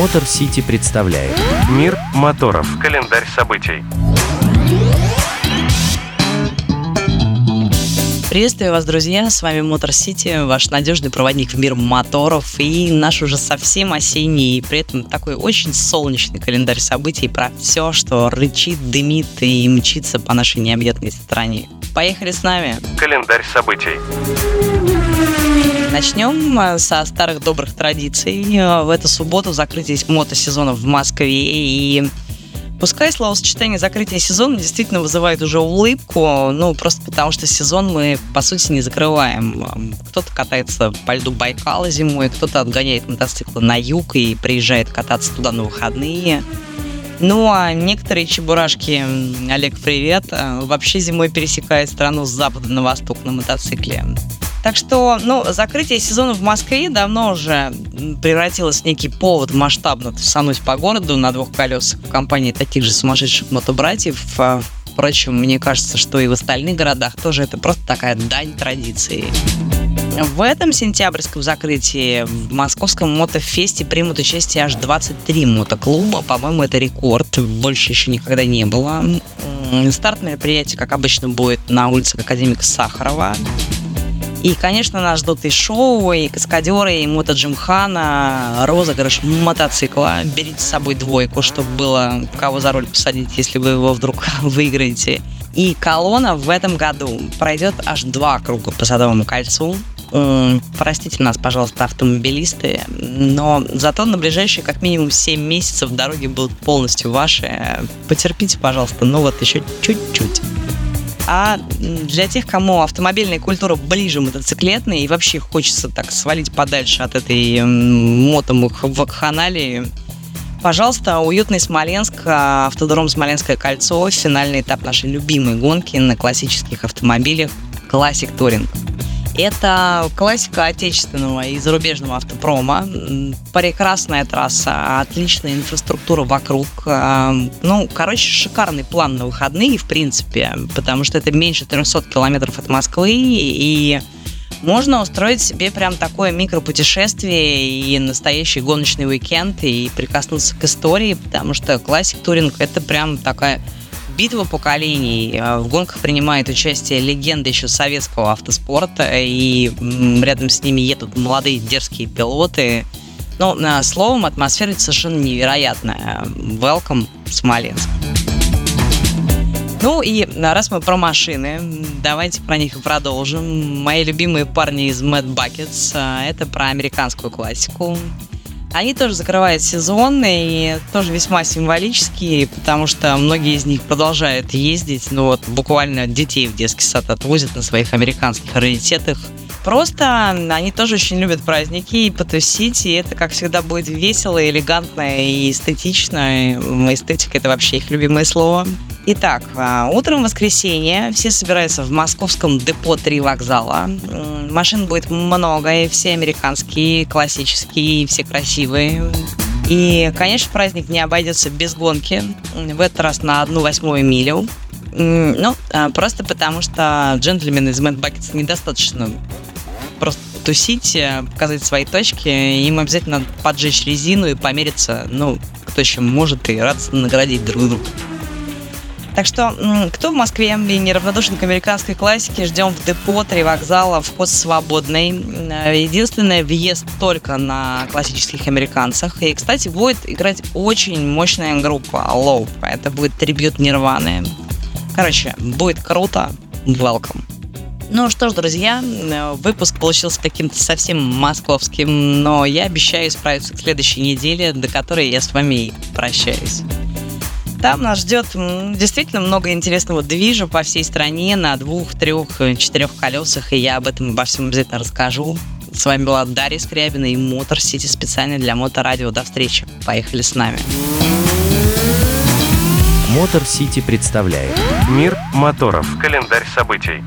Мотор Сити представляет Мир моторов. Календарь событий. Приветствую вас, друзья! С вами Мотор Сити, ваш надежный проводник в мир моторов и наш уже совсем осенний и при этом такой очень солнечный календарь событий про все, что рычит, дымит и мчится по нашей необъятной стране. Поехали с нами! Календарь событий. Начнем э, со старых добрых традиций. Э, В эту субботу закрытие мотосезона в Москве и Пускай словосочетание закрытия сезона действительно вызывает уже улыбку, ну, просто потому что сезон мы, по сути, не закрываем. Кто-то катается по льду Байкала зимой, кто-то отгоняет мотоциклы на юг и приезжает кататься туда на выходные. Ну, а некоторые чебурашки, Олег, привет, э, вообще зимой пересекают страну с запада на восток на мотоцикле. Так что, ну, закрытие сезона в Москве давно уже превратилось в некий повод масштабно тусануть по городу на двух колесах в компании таких же сумасшедших мотобратьев. А, Впрочем, мне кажется, что и в остальных городах тоже это просто такая дань традиции. В этом сентябрьском закрытии в московском мотофесте примут участие аж 23 мотоклуба. По-моему, это рекорд. Больше еще никогда не было. Старт мероприятия, как обычно, будет на улице Академика Сахарова. И, конечно, нас ждут и шоу, и каскадеры, и мотоджимхана, розыгрыш мотоцикла. Берите с собой двойку, чтобы было кого за руль посадить, если вы его вдруг выиграете. И колонна в этом году пройдет аж два круга по Садовому кольцу. Простите нас, пожалуйста, автомобилисты, но зато на ближайшие как минимум 7 месяцев дороги будут полностью ваши. Потерпите, пожалуйста, ну вот еще чуть-чуть. А для тех, кому автомобильная культура ближе мотоциклетной и вообще хочется так свалить подальше от этой мотовакханалии, пожалуйста, уютный Смоленск, а, автодром Смоленское кольцо, финальный этап нашей любимой гонки на классических автомобилях Classic Touring. Это классика отечественного и зарубежного автопрома. Прекрасная трасса, отличная инфраструктура вокруг. А, Ну, короче, шикарный план на выходные, в принципе, потому что это меньше 300 километров от Москвы, и можно устроить себе прям такое микропутешествие и настоящий гоночный уикенд, и прикоснуться к истории, потому что классик туринг это прям такая битва поколений. Э, В гонках принимает участие легенды еще советского автоспорта, и рядом с ними едут молодые дерзкие пилоты. Ну, э, словом, атмосфера совершенно невероятная. Welcome, Смоленск. Ну и э, раз мы про машины, давайте про них и продолжим. Мои любимые парни из Mad Buckets, это про американскую классику. Они тоже закрывают сезон и тоже весьма символические, потому что многие из них продолжают ездить, ну вот буквально детей в детский сад отвозят на своих американских раритетах. Просто они тоже очень любят праздники и потусить, и это, как всегда, будет весело, элегантно и эстетично. Эстетика — это вообще их любимое слово. Итак, а, утром воскресенья все собираются в московском депо «Три вокзала». М, Машин будет много, и все американские, классические, и все красивые. И, конечно, праздник не обойдется без гонки. В этот раз на одну восьмую милю. Ну, а, просто потому что джентльмены из Mad Buckets недостаточно просто тусить, э, показать свои точки. Им обязательно поджечь резину и помериться, ну, кто еще может, и радостно наградить друг друга. Так что, кто в Москве и неравнодушен к американской классике, ждем в депо, три вокзала, вход свободный. М, Единственное, въезд только на классических американцах. И, кстати, будет играть очень мощная группа Low. Это будет трибют Нирваны. Короче, будет круто. Welcome. Ну что ж, друзья, э, выпуск получился каким-то совсем московским, но я обещаю справиться к следующей неделе, до которой я с вами прощаюсь. Там нас ждет действительно много интересного движа по всей стране на двух, трех, э, четырех колесах, и я об этом обо всем обязательно расскажу. С вами была Дарья Скрябина и Мотор Сити специально для Моторадио. До встречи. Поехали с нами. Мотор Сити представляет Мир моторов. Календарь событий.